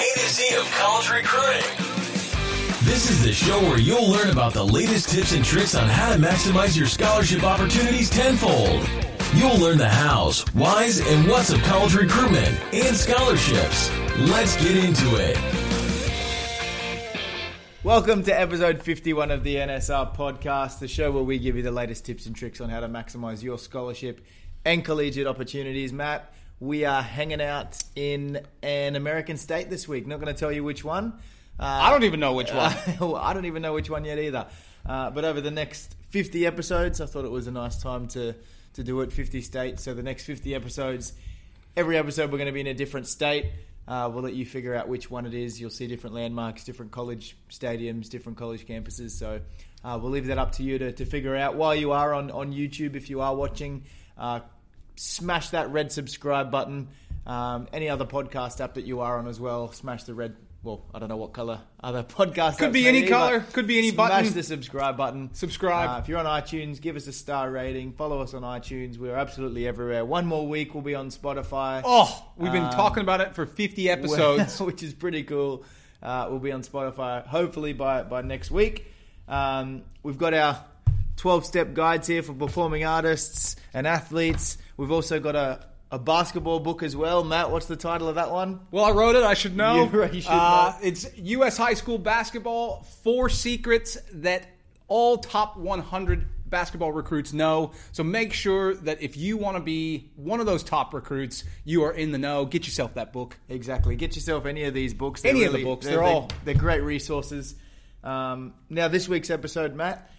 to Z of college recruiting. This is the show where you'll learn about the latest tips and tricks on how to maximize your scholarship opportunities tenfold. You'll learn the hows, whys, and whats of college recruitment and scholarships. Let's get into it. Welcome to episode 51 of the NSR podcast, the show where we give you the latest tips and tricks on how to maximize your scholarship and collegiate opportunities. Matt, we are hanging out in an American state this week. Not going to tell you which one. Uh, I don't even know which one. well, I don't even know which one yet either. Uh, but over the next 50 episodes, I thought it was a nice time to, to do it 50 states. So the next 50 episodes, every episode we're going to be in a different state. Uh, we'll let you figure out which one it is. You'll see different landmarks, different college stadiums, different college campuses. So uh, we'll leave that up to you to, to figure out. While you are on, on YouTube, if you are watching, uh, smash that red subscribe button. Um, any other podcast app that you are on as well, smash the red well, I don't know what color other podcasts. Could be any color, could be any smash button. Smash the subscribe button. Subscribe. Uh, if you're on iTunes, give us a star rating. Follow us on iTunes. We're absolutely everywhere. One more week, we'll be on Spotify. Oh, we've been Um, talking about it for 50 episodes. which is pretty cool. Uh, we'll be on Spotify hopefully by by next week. Um, we've got our 12 step guides here for performing artists and athletes. We've also got a, a basketball book as well. Matt, what's the title of that one? well, I wrote it. I should know. You- you should Uh, know. It's U.S. high school basketball. Four secrets that all top 100 basketball recruits know. So make sure that if you want to be one of those top recruits, you are in the know. Get yourself that book. Exactly. Get yourself any of these books. Any of the books. They're all- they're great resources. Um, now, this week's episode, Matt,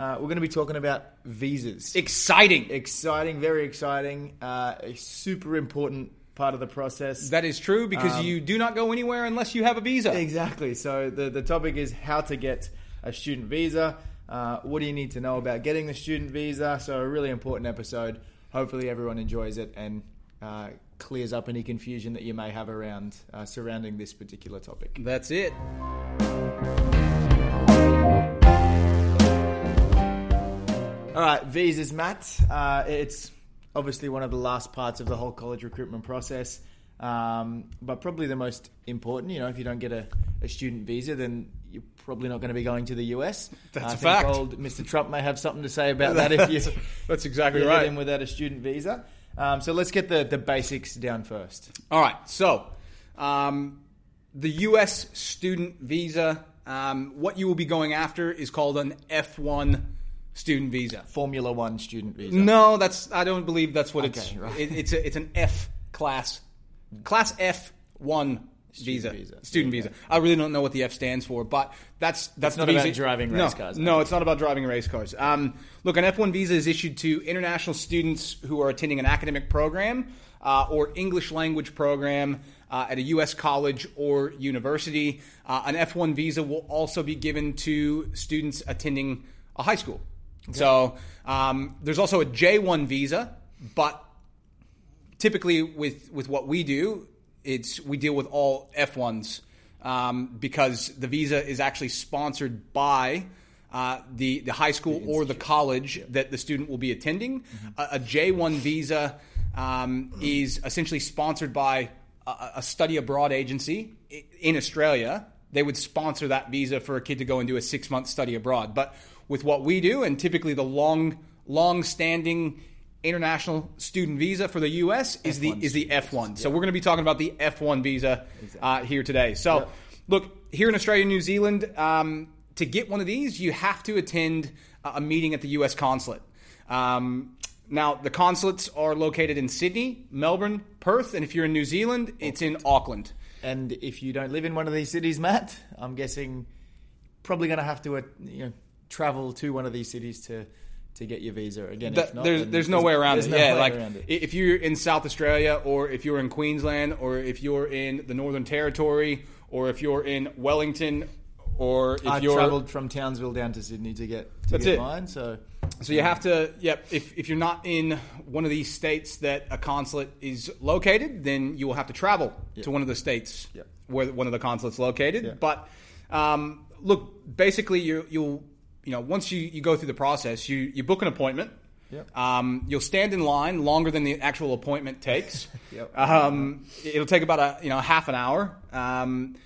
uh, we're going to be talking about visas. Exciting. exciting, very exciting, uh, a super important part of the process. That is true because Um, you do not go anywhere unless you have a visa. Exactly. So the the topic is how to get a student visa. Uh, what do you need to know about getting the student visa? So a really important episode. Hopefully everyone enjoys it and uh, clears up any confusion that you may have around uh, surrounding this particular topic. That's it. All right, visas, Matt. Uh, it's obviously one of the last parts of the whole college recruitment process, um, but probably the most important. You know, if you don't get a, a student visa, then you're probably not going to be going to the US. That's I a think fact. Old Mr. Trump may have something to say about that if you That's exactly you right. him without a student visa. Um, so let's get the, the basics down first. All right. So, um, the U.S. student visa, um, what you will be going after is called an F1 student visa. Formula One student visa. No, that's I don't believe that's what it's. Right. It, it's a, it's an F class, class F one visa, visa. student Okay. visa. I really don't know what the F stands for, but that's that's not about driving no, race cars, No, it's not about driving race cars. Um, look, an F one visa is issued to international students who are attending an academic program uh, or English language program. Uh, at a U.S. college or university, uh, an F1 visa will also be given to students attending a high school. So um, there's also a J1 visa, but typically with with what we do, it's we deal with all F1s um, because the visa is actually sponsored by. Uh, the the high school or the college that the student will be attending. A, a J1 visa um, is essentially sponsored by a, a study abroad agency in Australia. They would sponsor that visa for a kid to go and do a six month study abroad. But with what we do, and typically the long long standing international student visa for the U.S. is the F1 is the F1. So we're going to be talking about the F1 visa uh, here today. So Yep. look here in Australia, New Zealand, um, to get one of these, you have to attend a a meeting at the U.S. consulate. Um, now the consulates are located in Sydney, Melbourne, Perth, and if you're in New Zealand, it's in Auckland. And if you don't live in one of these cities, Matt, I'm guessing probably going to have to uh, you know travel to one of these cities to to get your visa again. Th- if not, there's then there's no way around it. no yeah, way like it. if you're in South Australia, or if you're in Queensland, or if you're in the Northern Territory, or if you're in Wellington, or if I you're travelled from Townsville down to Sydney to get to That's get it. mine. So So you have to, yep. If if you're not in one of these states that a consulate is located, then you will have to travel to one of the states Yep. where one of the consulates located. Yeah. But um, look, basically, you you'll you know once you, you go through the process, you you book an appointment. Yep. Um, you'll stand in line longer than the actual appointment takes. Yep. um, it'll take about a you know half an hour. Um,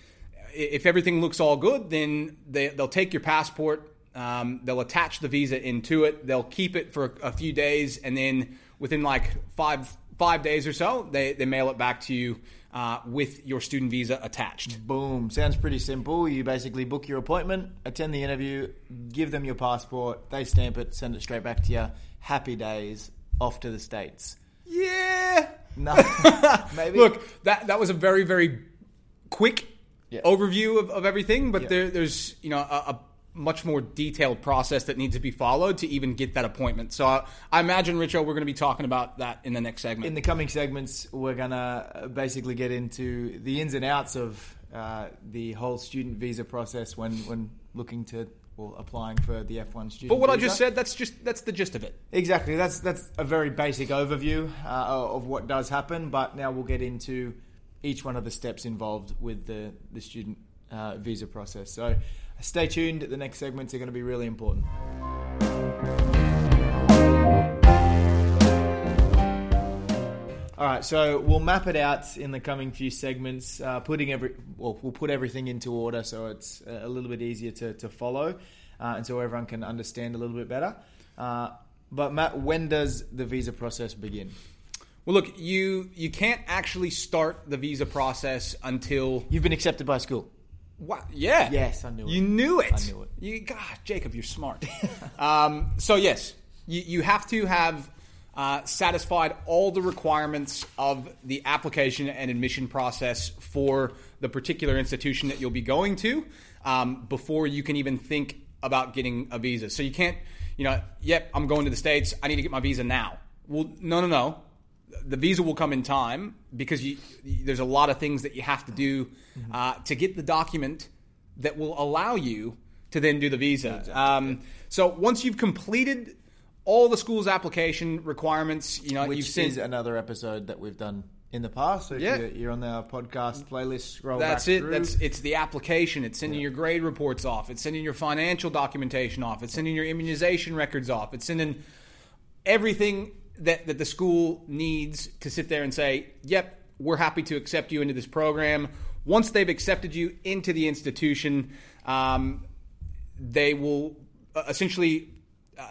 if everything looks all good, then they, they'll take your passport. Um, they'll attach the visa into it. They'll keep it for a few days, and then within like five five days or so, they, they mail it back to you uh, with your student visa attached. Boom. Sounds pretty simple. You basically book your appointment, attend the interview, give them your passport, they stamp it, send it straight back to you. Happy days. Off to the States. Yeah. No. Maybe. Look, that that was a very very quick Yeah. overview of, of everything, but Yeah. there, there's you know a, a much more detailed process that needs to be followed to even get that appointment. So I, I imagine, Richo, we're going to be talking about that in the next segment. In the coming segments, we're going to basically get into the ins and outs of uh, the whole student visa process when, when looking to or applying for the F1 student but what I just said, that's just that's the gist of it. Exactly. That's that's a very basic overview uh, of what does happen. But now we'll get into each one of the steps involved with the the student uh, visa process. So stay tuned. The next segments are going to be really important. All right, so we'll map it out in the coming few segments, uh, putting every well, we'll put everything into order so it's a little bit easier to, to follow, uh, and so everyone can understand a little bit better. Uh, but Matt, when does the visa process begin? Well, look, you you can't actually start the visa process until You've been accepted by school. What? Yeah. Yes, I knew it. You knew it. I knew it. You, God, Jacob, you're smart. um, so yes, you, you have to have uh, satisfied all the requirements of the application and admission process for the particular institution that you'll be going to um, before you can even think about getting a visa. So you can't, you know, yep, I'm going to the states. I need to get my visa now. Well, no, no, no the visa will come in time because you, there's a lot of things that you have to do uh, to get the document that will allow you to then do the visa. Um, so once you've completed all the school's application requirements, you know, you've Which is another episode that we've done in the past. So Yeah. you're, you're on our podcast playlist, scroll That's it. through. That's it's the application. It's sending your grade reports off. It's sending your financial documentation off. It's sending your immunization records off. It's sending everything that, that the school needs to sit there and say, "Yep, we're happy to accept you into this program." Once they've accepted you into the institution, um, they will uh, essentially uh,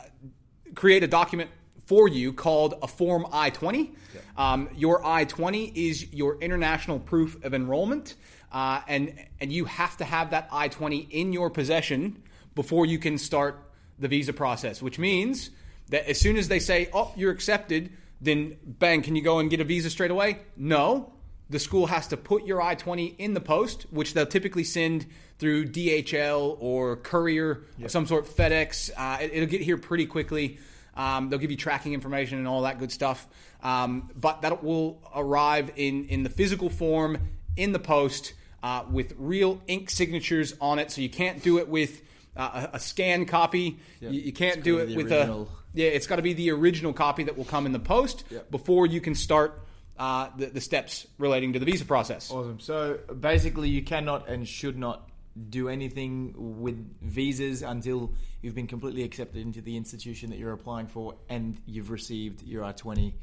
create a document for you called a Form I 20. Um, your I 20 is your international proof of enrollment, uh, and, and you have to have that I 20 in your possession before you can start the visa process, which means that as soon as they say, oh, you're accepted, then bang, can you go and get a visa straight away? No. The school has to put your I 20 in the post, which they'll typically send through DHL or courier of some sort, FedEx. Uh, it, will get here pretty quickly. Um, they'll give you tracking information and all that good stuff. Um, but that will arrive in, in the physical form in the post uh, with real ink signatures on it. So you can't do it with uh, a, a scan copy. You, you can't do it with original. a. Yeah, it's got to be the original copy that will come in the post Yep. before you can start uh, the, the steps relating to the visa process. Awesome. So basically, you cannot and should not do anything with visas until you've been completely accepted into the institution that you're applying for and you've received your I-20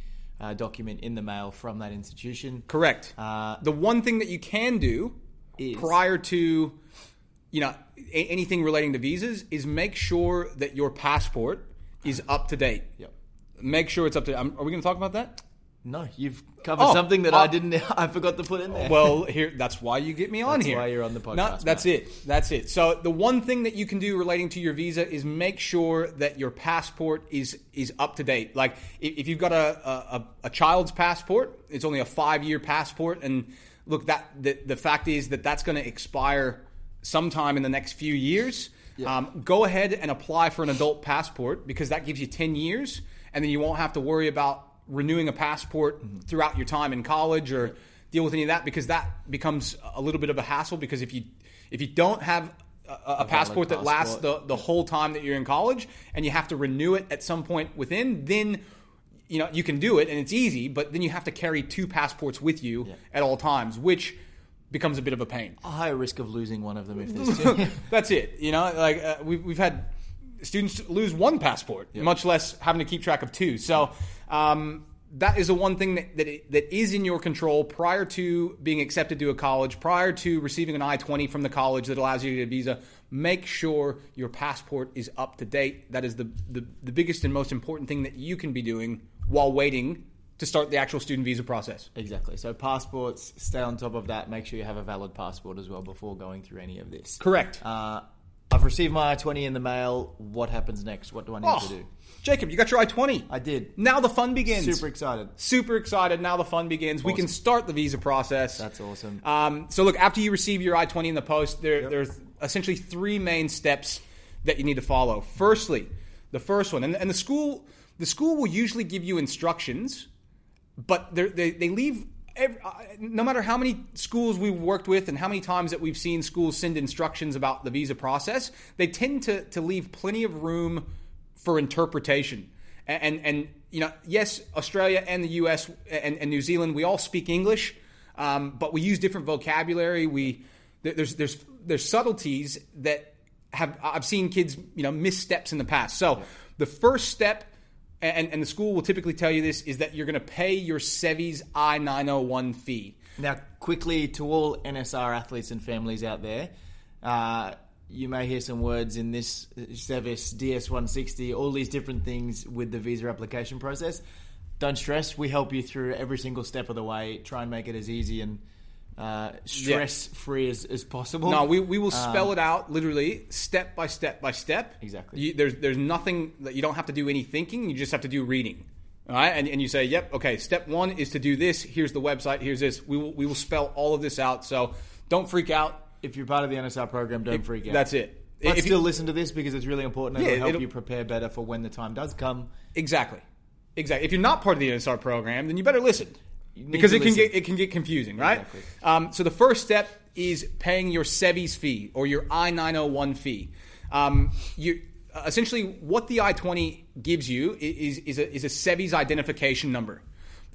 uh, document in the mail from that institution. Correct. Uh, the one thing that you can do Is- prior to you know a- anything relating to visas is make sure that your passport is up to date. Yep. Make sure it's up to. Um, are we going to talk about that? No, you've covered Oh, something that uh, I didn't. I forgot to put in there. Well, here that's why you get me on That's here. why you're on the No, podcast, that's Matt. it. That's it. So the one thing that you can do relating to your visa is make sure that your passport is is up to date. Like if, if you've got a, a a child's passport, it's only a five year passport, and look that the the fact is that that's going to expire sometime in the next few years. Um, go ahead and apply for an adult passport because that gives you ten years, and then you won't have to worry about renewing a passport Mm-hmm. throughout your time in college or deal with any of that because that becomes a little bit of a hassle because if you if you don't have a, a passport that lasts the, the whole time that you're in college and you have to renew it at some point within then you know you can do it and it's easy but then you have to carry two passports with you at all times which becomes a bit of a pain a higher risk of losing one of them if there's two. that's it. You know, like uh, we've we've had students lose one passport, much less having to keep track of two. So um, that is the one thing that that, that is in your control prior to being accepted to a college, prior to receiving an I twenty from the college that allows you to get a visa. Make sure your passport is up to date. That is the, the the biggest and most important thing that you can be doing while waiting to start the actual student visa process. Exactly. So passports, stay on top of that. Make sure you have a valid passport as well before going through any of this. Correct. Uh, I've received my I twenty in the mail. What happens next? What do I need to Oh, do? Jacob, you got your I twenty. I did. Now the fun begins. Super excited. Super excited. Now the fun begins. We can start the visa process. That's awesome. Um, so look, after you receive your I twenty in the post, there, there's essentially three main steps that you need to follow. Firstly, the first one, and, and the school, the school will usually give you instructions, but they they leave. Every, uh, no matter how many schools we've worked with and how many times that we've seen schools send instructions about the visa process, they tend to to leave plenty of room for interpretation. And, and, and you know, yes, Australia and the U.S. and, and New Zealand, we all speak English, um, but we use different vocabulary. We there's there's there's subtleties that have I've seen kids you know missteps in the past. So the first step, and, and the school will typically tell you this, is that you're going to pay your SEVIS I nine hundred one fee. Now, quickly to all NSR athletes and families out there, uh, you may hear some words in this Sevis DS160, all these different things with the visa application process. Don't stress. We help you through every single step of the way. Try and make it as easy and uh, stress free as, as possible. No, we, we will spell it out literally step by step by step. Exactly. You, there's there's nothing that you don't have to do any thinking. You just have to do reading. All right, and, and you say, yep, okay. Step one is to do this. Here's the website. Here's this. We will we will spell all of this out. So don't freak out. if you're part of the NSR program, don't freak out. That's it. But If you- still listen to this because it's really important. and Yeah, it'll help it'll- you prepare better for when the time does come. Exactly. Exactly. If you're not part of the NSR program, then you better listen because it can get it can get confusing, right? Exactly. Um, so the first step is paying your SEVIS fee or your I nine hundred one fee. Um, you essentially what the I twenty gives you is is a, is a SEVIS identification number.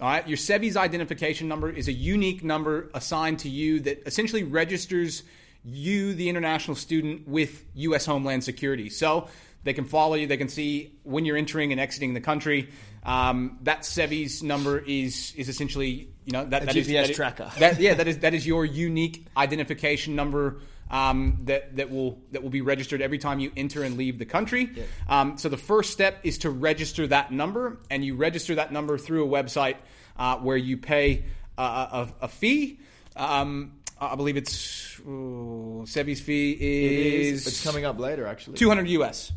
All right, your SEVIS identification number is a unique number assigned to you that essentially registers you, the international student, with U.S. Homeland Security. So they can follow you. They can see when you're entering and exiting the country. Um, that SEVIS number is is essentially you know that, A that is- GPS that is- tracker. that, yeah, that is that is your unique identification number um, that that will that will be registered every time you enter and leave the country. Um, so the first step is to register that number, and you register that number through a website uh, where you pay a, a, a fee. Um, I believe it's ooh, SEVIS fee is is. It's coming up later, actually. two hundred US.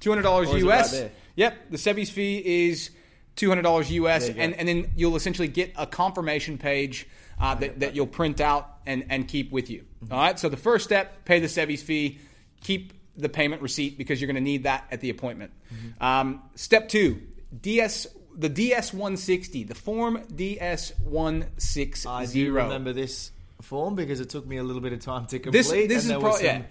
Two hundred dollars is it right US. there? Yep, the SEVIS fee is two hundred dollars US, There you go. and and then you'll essentially get a confirmation page uh, that that you'll print out and and keep with you. Mm-hmm. All right. So the first step, pay the SEVIS fee, keep the payment receipt because you're going to need that at the appointment. Mm-hmm. Um, step two, DS. The DS one sixty, the form DS 160. I do remember this form because it took me a little bit of time to complete. This- this and is there pro- some yeah.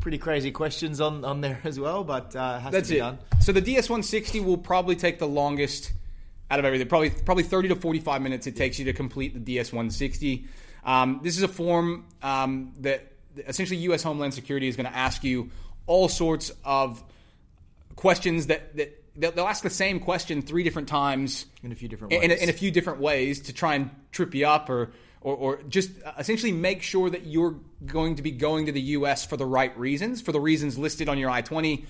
Pretty crazy questions on, on there as well, but uh, has That's to be it. done. So the DS160 will probably take the longest out of everything. Probably probably 30 to 45 minutes it takes you to complete the DS160. Um, this is a form um, that essentially U.S. Homeland Security is going to ask you all sorts of questions that that they'll ask the same question three different times In a few different in, in, a, in a few different ways to try and trip you up or, or, or just essentially make sure that you're going to be going to the U.S. for the right reasons, for the reasons listed on your I 20,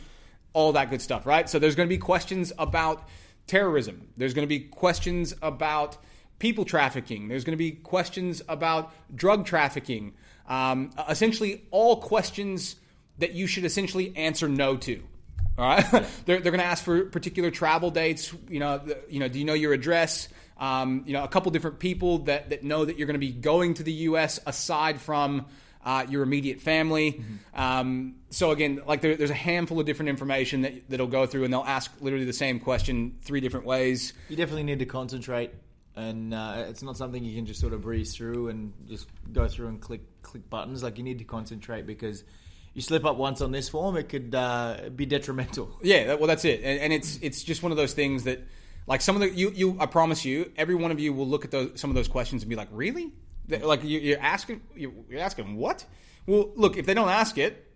all that good stuff, right? So there's going to be questions about terrorism, there's going to be questions about people trafficking, there's going to be questions about drug trafficking, um, essentially all questions that you should essentially answer no to. All right, they're, they're going to ask for particular travel dates. You know, you know, do you know your address? Um, you know, a couple different people that that know that you're going to be going to the U.S. aside from uh, your immediate family. Um, so again, like there, there's a handful of different information that that'll go through, and they'll ask literally the same question three different ways. You definitely need to concentrate, and uh, it's not something you can just sort of breeze through and just go through and click click buttons. Like you need to concentrate because you slip up once on this form, it could uh, be detrimental. Yeah, well, that's it, and, and it's it's just one of those things that, like, some of the you you I promise you, every one of you will look at those some of those questions and be like, really, like you, you're asking you're, asking what? Well, look, if they don't ask it,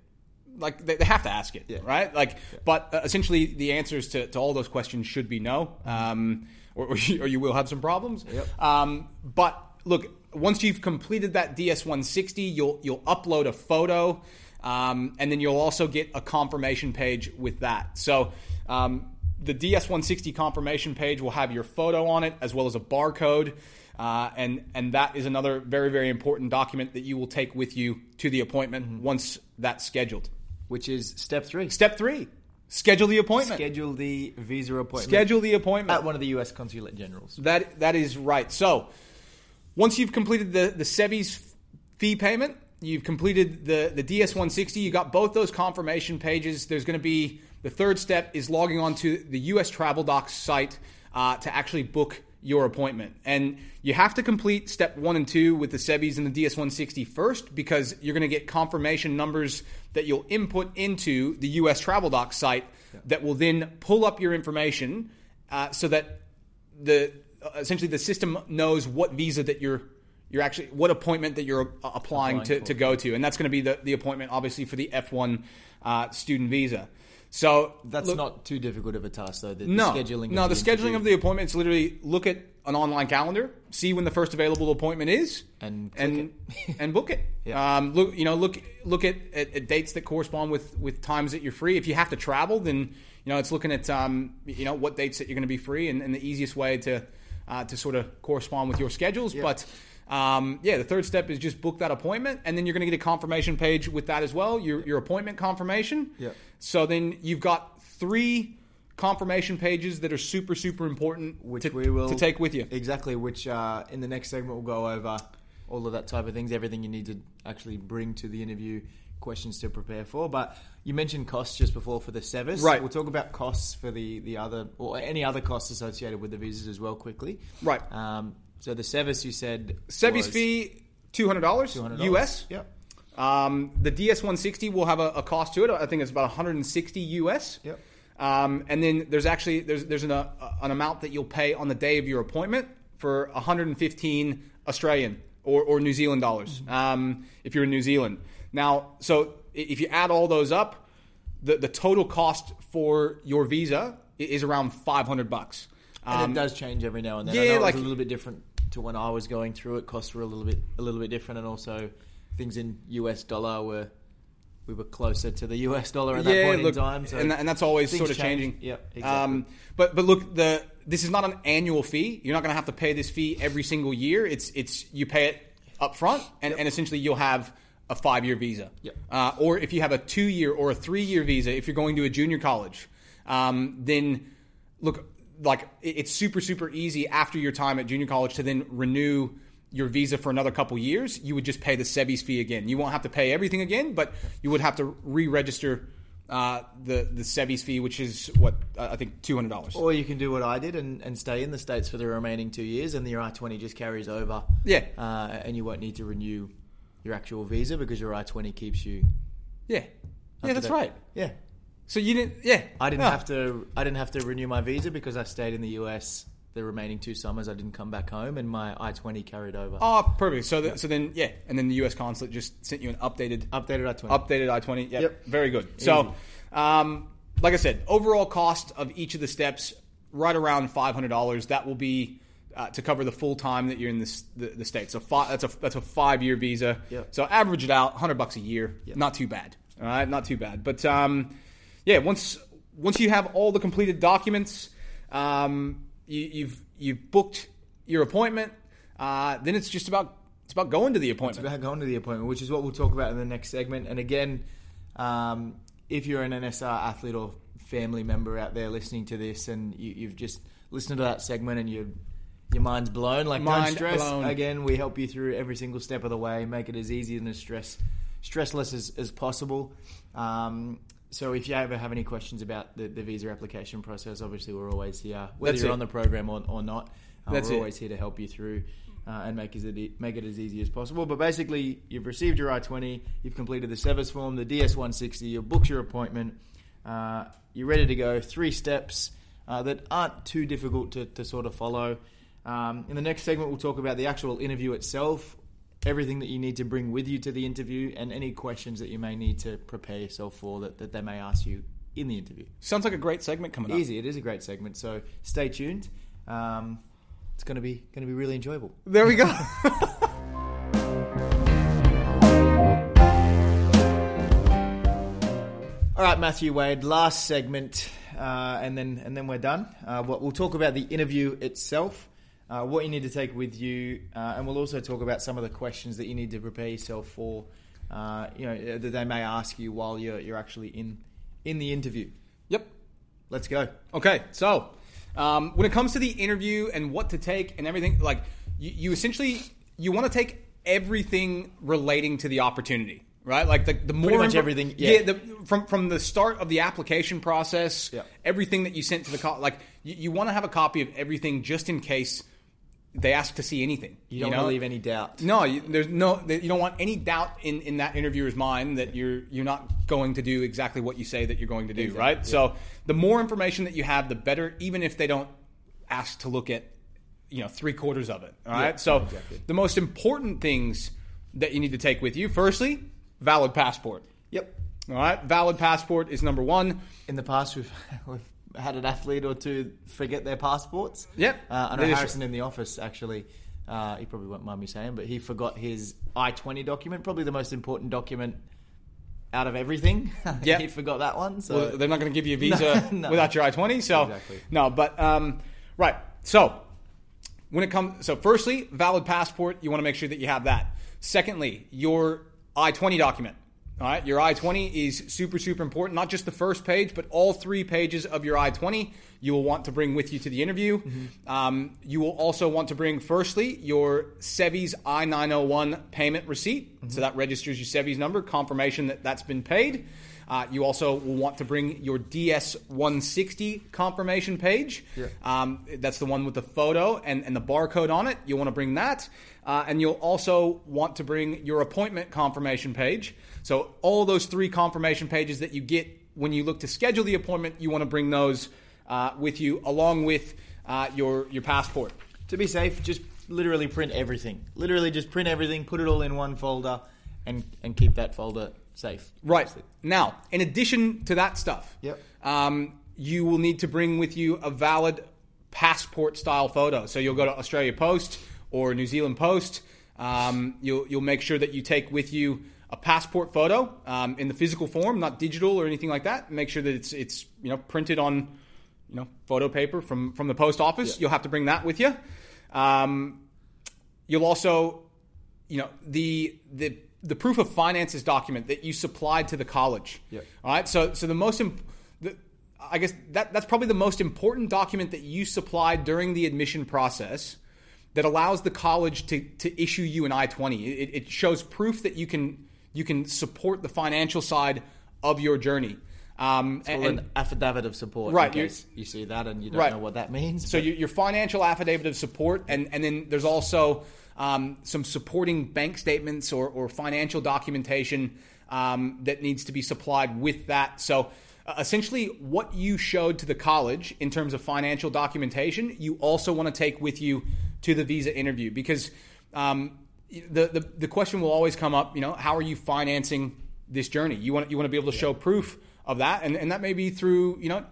like they, they have to ask it, Yeah. right? Like, but uh, essentially the answers to, to all those questions should be no, um, or, or, you, or you will have some problems. Yep. Um, but look, once you've completed that DS160, you'll you'll upload a photo, um, and then you'll also get a confirmation page with that. So. Um, the DS160 confirmation page will have your photo on it as well as a barcode, uh, and and that is another very very important document that you will take with you to the appointment once that's scheduled. which is step three. Step three: schedule the appointment. Schedule the visa appointment Schedule the appointment. at one of the U.S. consulate generals. That that is right. So once you've completed the the SEVIS fee payment, you've completed the the DS160. You got both those confirmation pages. There's going to be the third step is logging on to the U.S. Travel Docs site uh, to actually book your appointment. And you have to complete step one and two with the SEVIS and the DS160 first because you're going to get confirmation numbers that you'll input into the U.S. Travel Docs site that will then pull up your information uh, so that the essentially the system knows what visa that you're you're actually what appointment that you're uh, applying, Applying to, for. to go to, and that's going to be the, the appointment obviously for the F1 uh, student visa. So That's look- not too difficult of a task, though. The, the no scheduling. No, the, scheduling of the appointments. literally look at an online calendar, see when the first available appointment is, And and and book it. Yeah. Um, look, you know, look look at, at, at dates that correspond with with times that you're free. If you have to travel, then you know it's looking at um, you know what dates that you're going to be free, and, and the easiest way to uh, to sort of correspond with your schedules. But um, yeah, the third step is just book that appointment, and then you're going to get a confirmation page with that as well. Your your appointment confirmation. Yeah. So then you've got three confirmation pages that are super super important which to, we will to take with you. Exactly, which uh, in the next segment we'll go over all of that type of things, everything you need to actually bring to the interview, questions to prepare for. But you mentioned costs just before for the service Right. We'll talk about costs for the, the other or any other costs associated with the visas as well quickly. Right. Um, so the Sevis you said Sevis fee two hundred dollars US. Yep. Um, the DS160 will have a, a cost to it. I think it's about 160 US. Yep. Um, and then there's actually there's there's an, uh, an amount that you'll pay on the day of your appointment for 115 Australian or, or New Zealand dollars um, if you're in New Zealand. Now, so if you add all those up, the the total cost for your visa is around 500 bucks. And Um, it does change every now and then. I yeah, know like- was a little bit different to when I was going through it. Costs were a little bit a little bit different, and also things in US dollar were we were closer to the US dollar at that point look, in time. So and, that- and that's always sort of change. changing. Yep, exactly. Um, but but look, the this is not an annual fee. You're not going to have to pay this fee every single year. It's it's you pay it up front, and, and essentially you'll have a five year visa. Yep. Uh, or if you have a two year or a three year visa, if you're going to a junior college, um, then look like it's super super easy after your time at junior college to then renew your visa for another couple years. You would just pay the SEVIS fee again. You won't have to pay everything again, but you would have to re-register uh, the the SEVIS fee, which is what uh, I think two hundred dollars. Or you can do what I did and, and stay in the States for the remaining two years, and your I 20 just carries over. Yeah. Uh, and you won't need to renew your actual visa because your I 20 keeps you. Yeah, yeah, that's date. right. Yeah. So you didn't, yeah, I didn't Oh. have to. I didn't have to renew my visa because I stayed in the US the remaining two summers. I didn't come back home, and my I twenty carried over. Oh, perfect. So, th- so then, yeah, and then the U.S. consulate just sent you an updated Updated I twenty. updated I twenty. Yep. Yep. Very good. So, um, like I said, overall cost of each of the steps right around five hundred dollars. That will be uh, to cover the full time that you're in this, the the state. So fi- that's a that's a five year visa. Yep. So average it out, hundred bucks a year. Not too bad. All right, not too bad. But um, yeah, once once you have all the completed documents, um, you, you've you've booked your appointment. Uh, then it's just about it's about going to the appointment. It's about going to the appointment, which is what we'll talk about in the next segment. And again, um, if you're an NSR athlete or family member out there listening to this, and you, you've just listened to that segment and you your mind's blown, like Mind don't stress. blown. Again, we help you through every single step of the way, make it as easy and as stress stressless as, as possible. Um, so if you ever have any questions about the, the visa application process, obviously we're always here, whether That's you're it. on the program or, or not. Uh, That's we're it. always here to help you through uh, and make it make it as easy as possible. But basically, you've received your I twenty, you've completed the SEVIS form, the DS one sixty, you've booked your appointment, uh, you're ready to go. Three steps uh, that aren't too difficult to, to sort of follow. Um, in the next segment, we'll talk about the actual interview itself. Everything that you need to bring with you to the interview and any questions that you may need to prepare yourself for that, that they may ask you in the interview. Sounds like a great segment coming up. Easy, it is a great segment, so stay tuned. Um, it's going to be going to be really enjoyable. There we go. All right, Matthew Wade. Last segment, uh, and then and then we're done. Uh, what we'll talk about the interview itself, uh, what you need to take with you, uh, and we'll also talk about some of the questions that you need to prepare yourself for. Uh, you know that they may ask you while you're you're actually in in the interview. yep. Let's go. Okay, so um, when it comes to the interview and what to take and everything, like you, you essentially you want to take everything relating to the opportunity, right? Like the, the more much info- everything, yeah. the, from from the start of the application process, Yeah. everything that you sent to the co- like you, you want to have a copy of everything just in case they ask to see anything. You don't know? want to leave any doubt. No, you, there's no. You don't want any doubt in, in that interviewer's mind that you're you're not going to do exactly what you say that you're going to do, Exactly, right? yeah. So the more information that you have, the better. Even if they don't ask to look at, you know, three quarters of it. All right. Yeah, so exactly. the most important things that you need to take with you. Firstly, valid passport. Yep. All right, valid passport is number one. In the past, we've we've had an athlete or two forget their passports. Yep. Uh, I know is- Harrison in the office actually. Uh, he probably won't mind me saying, but he forgot his I twenty document, probably the most important document out of everything. Yep. he forgot that one. So Well, they're not going to give you a visa No, no. without your I twenty. So Exactly. no, but um, right. So when it comes, so firstly, valid passport. You want to make sure that you have that. Secondly, your I twenty document. All right, your I twenty is super super important. Not just the first page, but all three pages of your I twenty. You will want to bring with you to the interview. Um, you will also want to bring, firstly, your SEVIS I nine hundred one payment receipt. So that registers your SEVIS number, confirmation that that's been paid. Uh, you also will want to bring your DS 160 confirmation page. Yeah. Um, that's the one with the photo and, and the barcode on it. You'll want to bring that. Uh, and you'll also want to bring your appointment confirmation page. So, all those three confirmation pages that you get when you look to schedule the appointment, you want to bring those uh, with you along with uh, your, your passport. to be safe, just literally print everything. Literally, just print everything, put it all in one folder, and and keep that folder safe. Right. Now, in addition to that stuff, Yep. um, you will need to bring with you a valid passport style photo. So you'll go to Australia Post or New Zealand Post. Um, you'll, you'll make sure that you take with you a passport photo um, in the physical form, not digital or anything like that. Make sure that it's, it's you know, printed on you know, photo paper from, from the post office. You'll have to bring that with you. Um, you'll also you know the the the proof of finances document that you supplied to the college. Yeah. All right. So so the most imp- the, I guess that that's probably the most important document that you supplied during the admission process that allows the college to to issue you an I twenty. It, it shows proof that you can you can support the financial side of your journey. Um, Well, an affidavit of support. Right, In you- case you see that and you don't Right. know what that means. So but- your financial affidavit of support, and, and then there's also um, some supporting bank statements or, or financial documentation um, that needs to be supplied with that. So uh, essentially, what you showed to the college in terms of financial documentation, you also want to take with you to the visa interview because um, the, the the question will always come up. You know, how are you financing this journey? You want you want to be able to show proof of that, and, and that may be through you know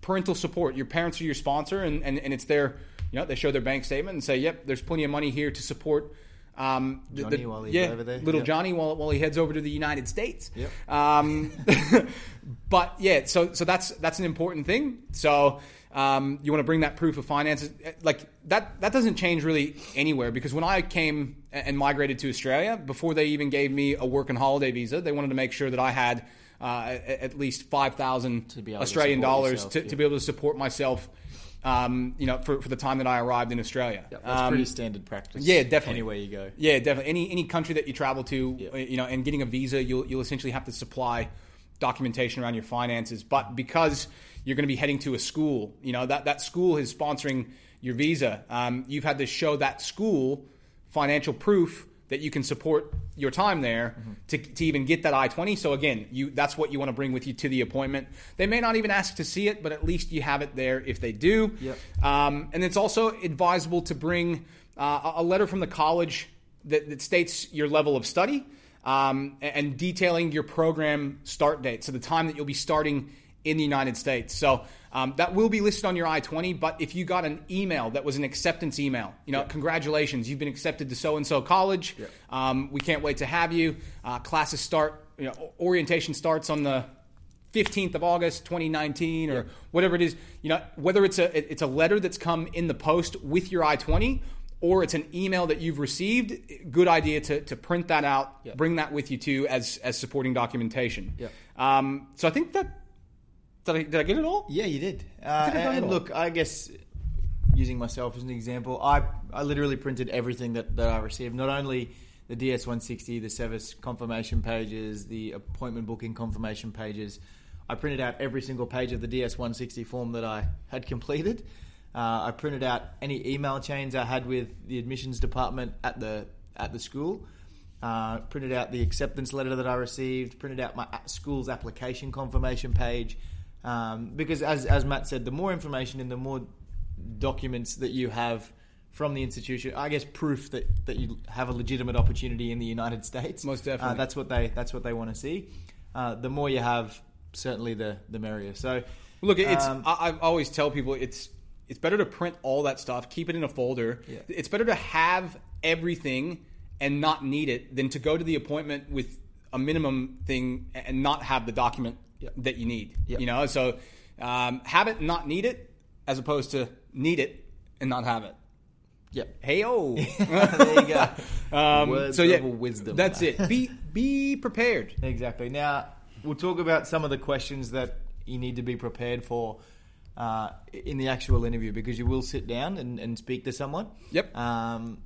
parental support. Your parents are your sponsor, and, and, and it's their you know they show their bank statement and say, yep, there's plenty of money here to support. Um, the- Johnny the- yeah, little Yep. Johnny while, while he heads over to the United States. Yep. Um, but yeah, so so that's that's an important thing. So um, you want to bring that proof of finances, like that. That doesn't change really anywhere because when I came and migrated to Australia, before they even gave me a work and holiday visa, they wanted to make sure that I had uh, at least five thousand Australian dollars yourself, to, yeah. to be able to support myself. Um, you know, for, for the time that I arrived in Australia. Yep, that's Um, pretty standard practice. yeah, definitely. Anywhere you go. yeah, definitely. Any any country that you travel to, Yeah. uh, you know, and getting a visa, you'll you'll essentially have to supply documentation around your finances. But because you're going to be heading to a school, you know that that school is sponsoring your visa. Um, you've had to show that school financial proof that you can support your time there to, to even get that I-20. So again, you that's what you want to bring with you to the appointment. They may not even ask to see it, but at least you have it there if they do. Yep. Um, and it's also advisable to bring uh, a a letter from the college that, that states your level of study um, and, detailing your program start date, so the time that you'll be starting in the United States. So um, that will be listed on your I 20. But if you got an email that was an acceptance email, you know, congratulations, you've been accepted to so and so college. Um, we can't wait to have you. Uh, classes start, you know, orientation starts on the 15th of August 2019 or whatever it is. You know, whether it's a it's a letter that's come in the post with your I 20 or it's an email that you've received, good idea to, to print that out, Yeah. bring that with you too as as supporting documentation. Yeah. Um, so I think that did I, did I get it all? Yeah, you did. Uh, I've and look, I guess using myself as an example, I I literally printed everything that, that I received. Not only the DS160, the SEVIS confirmation pages, the appointment booking confirmation pages. I printed out every single page of the DS160 form that I had completed. Uh, I printed out any email chains I had with the admissions department at the at the school. Uh, printed out the acceptance letter that I received. Printed out my school's application confirmation page. Um, because as as Matt said, the more information and the more documents that you have from the institution, I guess proof that, that you have a legitimate opportunity in the United States. Most definitely. Uh, that's what they that's what they want to see. Uh, the more you have, certainly the the merrier. So Look, it's um, I, I always tell people it's it's better to print all that stuff, keep it in a folder. Yeah. It's better to have everything and not need it than to go to the appointment with a minimum thing and not have the document Yeah. that you need. Yeah. You know, so um, have it, and not need it, as opposed to need it and not have it. yeah. Hey oh. there you go. Um, so yeah, wisdom. That's it. Be be prepared. Exactly. Now we'll talk about some of the questions that you need to be prepared for uh, in the actual interview because you will sit down and, and speak to someone. Yep. Um,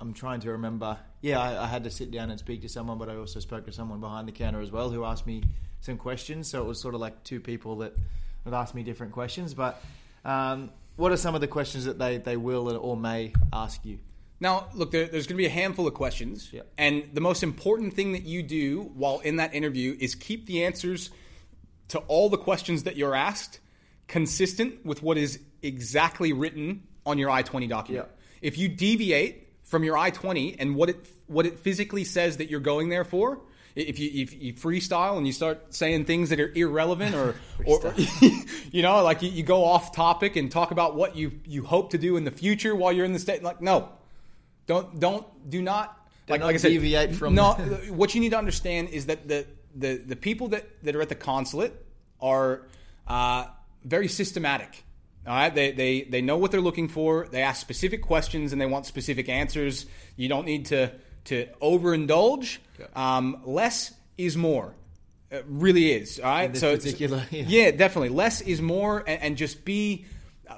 I'm trying to remember. Yeah, I, I had to sit down and speak to someone, but I also spoke to someone behind the counter as well who asked me some questions. So it was sort of like two people that that asked me different questions. But um, what are some of the questions that they, they will or may ask you? Now, look, there, there's going to be a handful of questions, Yeah. and the most important thing that you do while in that interview is keep the answers to all the questions that you're asked consistent with what is exactly written on your I-20 document. Yeah. If you deviate from your I-20 and what it what it physically says that you're going there for, if you if you freestyle and you start saying things that are irrelevant or or you know like you, you go off topic and talk about what you you hope to do in the future while you're in the state like no don't don't do not like, like I said deviate from- no what you need to understand is that the the, the people that, that are at the consulate are uh, very systematic. All right, they, they they know what they're looking for. They ask specific questions and they want specific answers. You don't need to to overindulge. Um, less is more. It really is. All right. So it's- particular- yeah. yeah, definitely. Less is more, and, and just be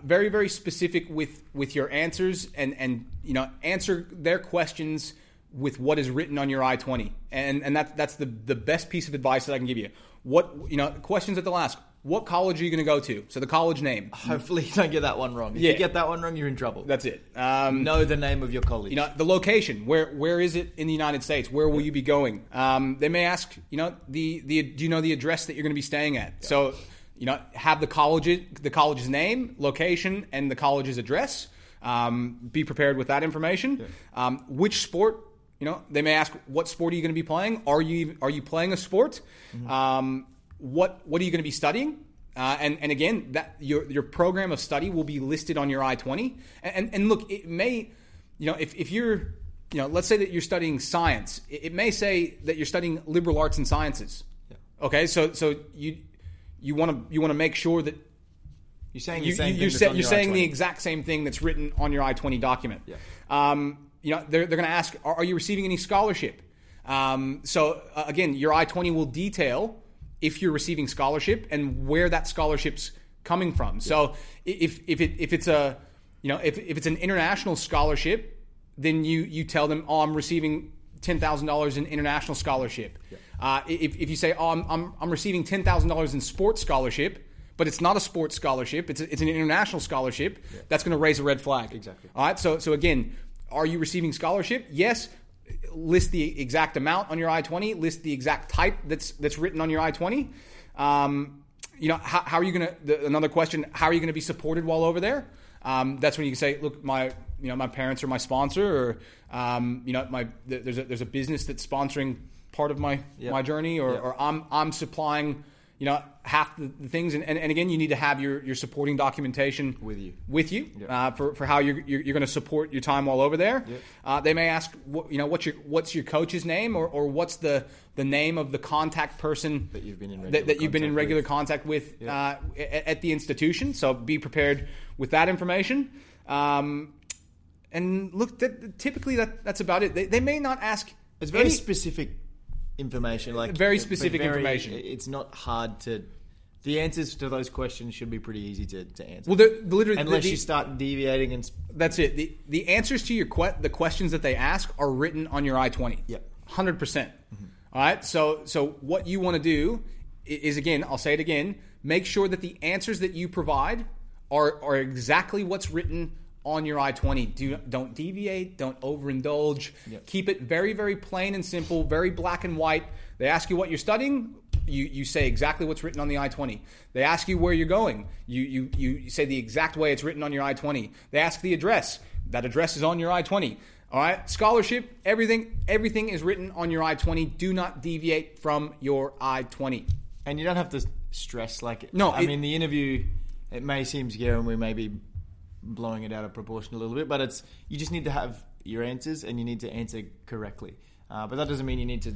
very, very specific with with your answers, and and you know answer their questions with what is written on your I twenty, and and that that's the the best piece of advice that I can give you. What you know, questions that they'll ask. What college are you going to go to? So the college name. Hopefully, you don't get that one wrong. If Yeah. you get that one wrong, you're in trouble. That's it. Um, know the name of your college. you know the location where where is it in the united states where will you be going um, they may ask you know the the do you know the address that you're going to be staying at so you know have the college the college's name location and the college's address um, be prepared with that information um, which sport you know they may ask what sport are you going to be playing are you are you playing a sport um, what what are you going to be studying uh, and, and again, that your, your program of study will be listed on your I twenty. And, and look, it may, you know, if, if you're, you know, let's say that you're studying science, it, it may say that you're studying liberal arts and sciences. Okay, so so you you want to you want to make sure that you're saying you, the same you, that's sa- you're your saying the I-20. exact same thing that's written on your I twenty document. Yeah. Um, you know, they're, they're going to ask, are, are you receiving any scholarship? Um, so uh, again, your I twenty will detail if you're receiving scholarship and where that scholarship's coming from. So if if it if it's a you know if if it's an international scholarship, then you you tell them, oh, I'm receiving ten thousand dollars in international scholarship. Uh, if, if you say, oh, I'm I'm, I'm receiving ten thousand dollars in sports scholarship, but it's not a sports scholarship, it's a, it's an international scholarship, that's going to raise a red flag. Exactly. All right. So so again, are you receiving scholarship? Yes. List the exact amount on your I twenty. List the exact type that's that's written on your I twenty. Um, you know, how, how are you going to? Another question: How are you going to be supported while over there? Um, that's when you can say, "Look, my you know my parents are my sponsor, or um, you know my there's a, there's a business that's sponsoring part of my Yep. my journey, or, Yep. or I'm I'm supplying you know half the, things, and, and, and again you need to have your, your supporting documentation With you. with you Yep. uh, for, for how you're, you're, you're going to support your time while over there. Yep. Uh, they may ask, what, you know, what's your what's your coach's name, or, or what's the, the name of the contact person That you've been in that, regular that you've been in contact regular with. contact with Yep. uh, at, at the institution. So be prepared with that information. Um, and look, that, typically that, that's about it. They, they may not ask. It's very any- specific information, like Very specific very- information. It's not hard to. The answers to those questions should be pretty easy to, to answer. well, they're- literally, unless the- you start deviating and. sp- That's it. The the answers to your que- the questions that they ask are written on your I twenty. Yep. hundred percent. All right. So so what you want to do is again, I'll say it again. Make sure that the answers that you provide are are exactly what's written on your I twenty. Do don't deviate. Don't overindulge. Yep. Keep it very very plain and simple. Very black and white. They ask you what you're studying. You, you say exactly what's written on the I 20. They ask you where you're going. You, you, you say the exact way it's written on your I 20. They ask the address. That address is on your I 20. All right? Scholarship, everything, everything is written on your I 20. Do not deviate from your I 20. And you don't have to stress like. No, I it- mean the interview. It may seem scary, and we may be blowing it out of proportion a little bit, but it's you just need to have your answers, and you need to answer correctly. Uh, but that doesn't mean you need to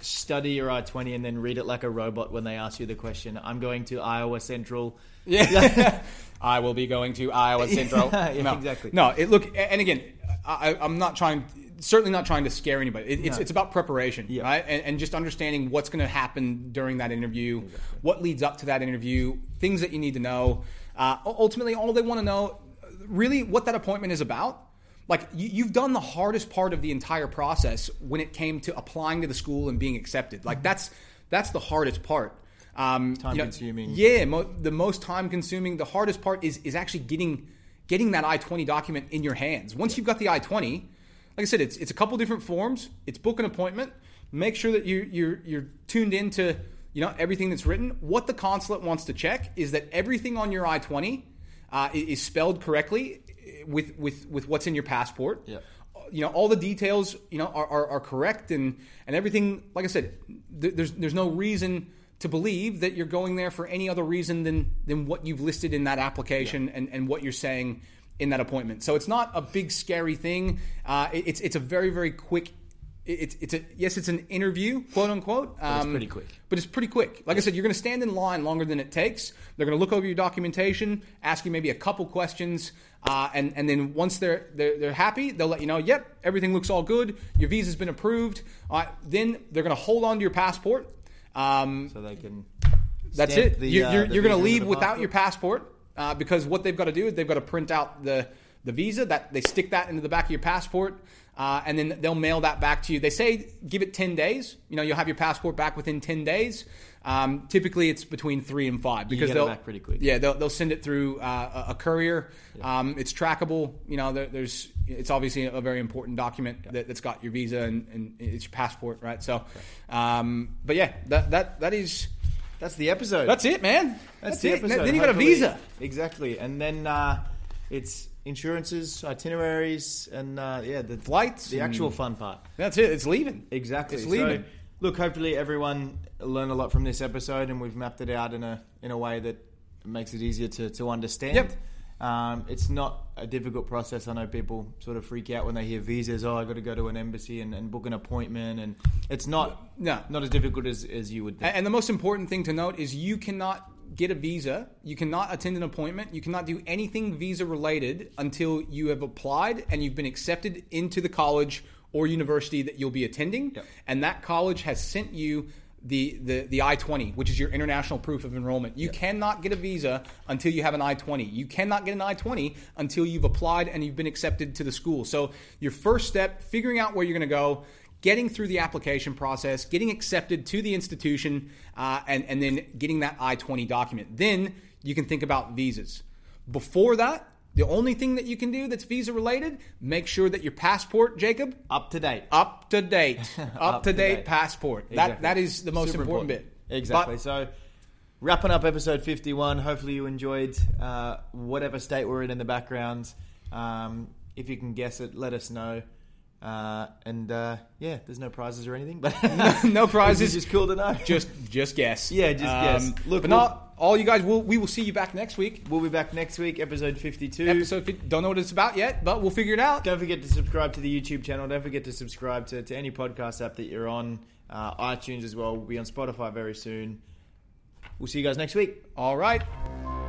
study your I twenty and then read it like a robot when they ask you the question. I'm going to Iowa Central. Yeah. I will be going to Iowa Central. Yeah, no, exactly. No, it, look, and again, I, I'm not trying, certainly not trying to scare anybody. It, it's, No. it's about preparation, Yeah. right? And, and just understanding what's going to happen during that interview, what leads up to that interview, things that you need to know. Uh, ultimately, all they want to know, really, what that appointment is about. Like you, you've done the hardest part of the entire process when it came to applying to the school and being accepted. Like that's that's the hardest part. Um, Time you know, consuming. Yeah, mo- the most time consuming. The hardest part is is actually getting getting that I twenty document in your hands. Once you've got the I twenty, like I said, it's it's a couple different forms. It's book an appointment. Make sure that you you're you're tuned into you know everything that's written. What the consulate wants to check is that everything on your I twenty uh, is spelled correctly with with with what's in your passport Yeah. you know all the details you know are, are, are correct and and everything like i said th- there's there's no reason to believe that you're going there for any other reason than than what you've listed in that application and and what you're saying in that appointment so it's not a big scary thing uh, it- it's it's a very very quick it's it's a yes it's an interview quote unquote it's um, pretty quick. but it's pretty quick. Like I said, you're going to stand in line longer than it takes. They're going to look over your documentation, ask you maybe a couple questions, uh, and and then once they're, they're they're happy, they'll let you know, yep, everything looks all good. Your visa's been approved. Uh, then they're going to hold on to your passport. Um, so they can. that's it. the, you're uh, you're, the you're going to leave without your passport uh, because what they've got to do is they've got to print out the the visa that they stick that into the back of your passport. Uh, and then they'll mail that back to you. They say give it 10 days. You know, you'll have your passport back within 10 days. Um, typically, it's between three and five because get they'll back pretty quick. Yeah, they'll, they'll send it through uh, a, a courier. Um, it's trackable. You know, there, there's it's obviously a very important document that, that's got your visa and, and it's your passport, right? So, um, but yeah, that that that is That's the episode. that's it, man. That's, That's, the it. episode. Then you got a visa. Exactly. And then uh, it's insurances, itineraries, and uh, yeah, the Flights the actual fun part. That's it. It's leaving. Exactly. It's So, leaving. look, hopefully everyone learned a lot from this episode, and we've mapped it out in a in a way that makes it easier to, to understand. Yep. Um, it's not a difficult process. I know people sort of freak out when they hear visas. Oh, I got to go to an embassy and, and book an appointment, and it's not No. not as difficult as, as you would think. And the most important thing to note is you cannot get a visa, you cannot attend an appointment, you cannot do anything visa related until you have applied and you've been accepted into the college or university that you'll be attending. Yep. And that college has sent you the, the, the I 20, which is your international proof of enrollment. You cannot get a visa until you have an I 20. You cannot get an I 20 until you've applied and you've been accepted to the school. So, your first step, figuring out where you're going to go, getting through the application process, getting accepted to the institution, uh, and, and then getting that I 20 document. Then you can think about visas. Before that, the only thing that you can do that's visa related, make sure that your passport, Jacob, Up to date. up to date, up, to date date. passport. That that is the most Super important, bit. Exactly. But- so, wrapping up episode 51. Hopefully, you enjoyed uh, whatever state we're in in the background. Um, if you can guess it, let us know. Uh, and uh, yeah, there's no prizes or anything, but no prizes. It's just cool to know. just just guess. Yeah, just guess. Look, but we'll- not all you guys. Will we will see you back next week. we'll be back next week, episode 52. Episode. 50, don't know what it's about yet, but we'll figure it out. Don't forget to subscribe to the YouTube channel. Don't forget to subscribe to, to any podcast app that you're on. Uh, iTunes as well. We'll be on Spotify very soon. We'll see you guys next week. All right.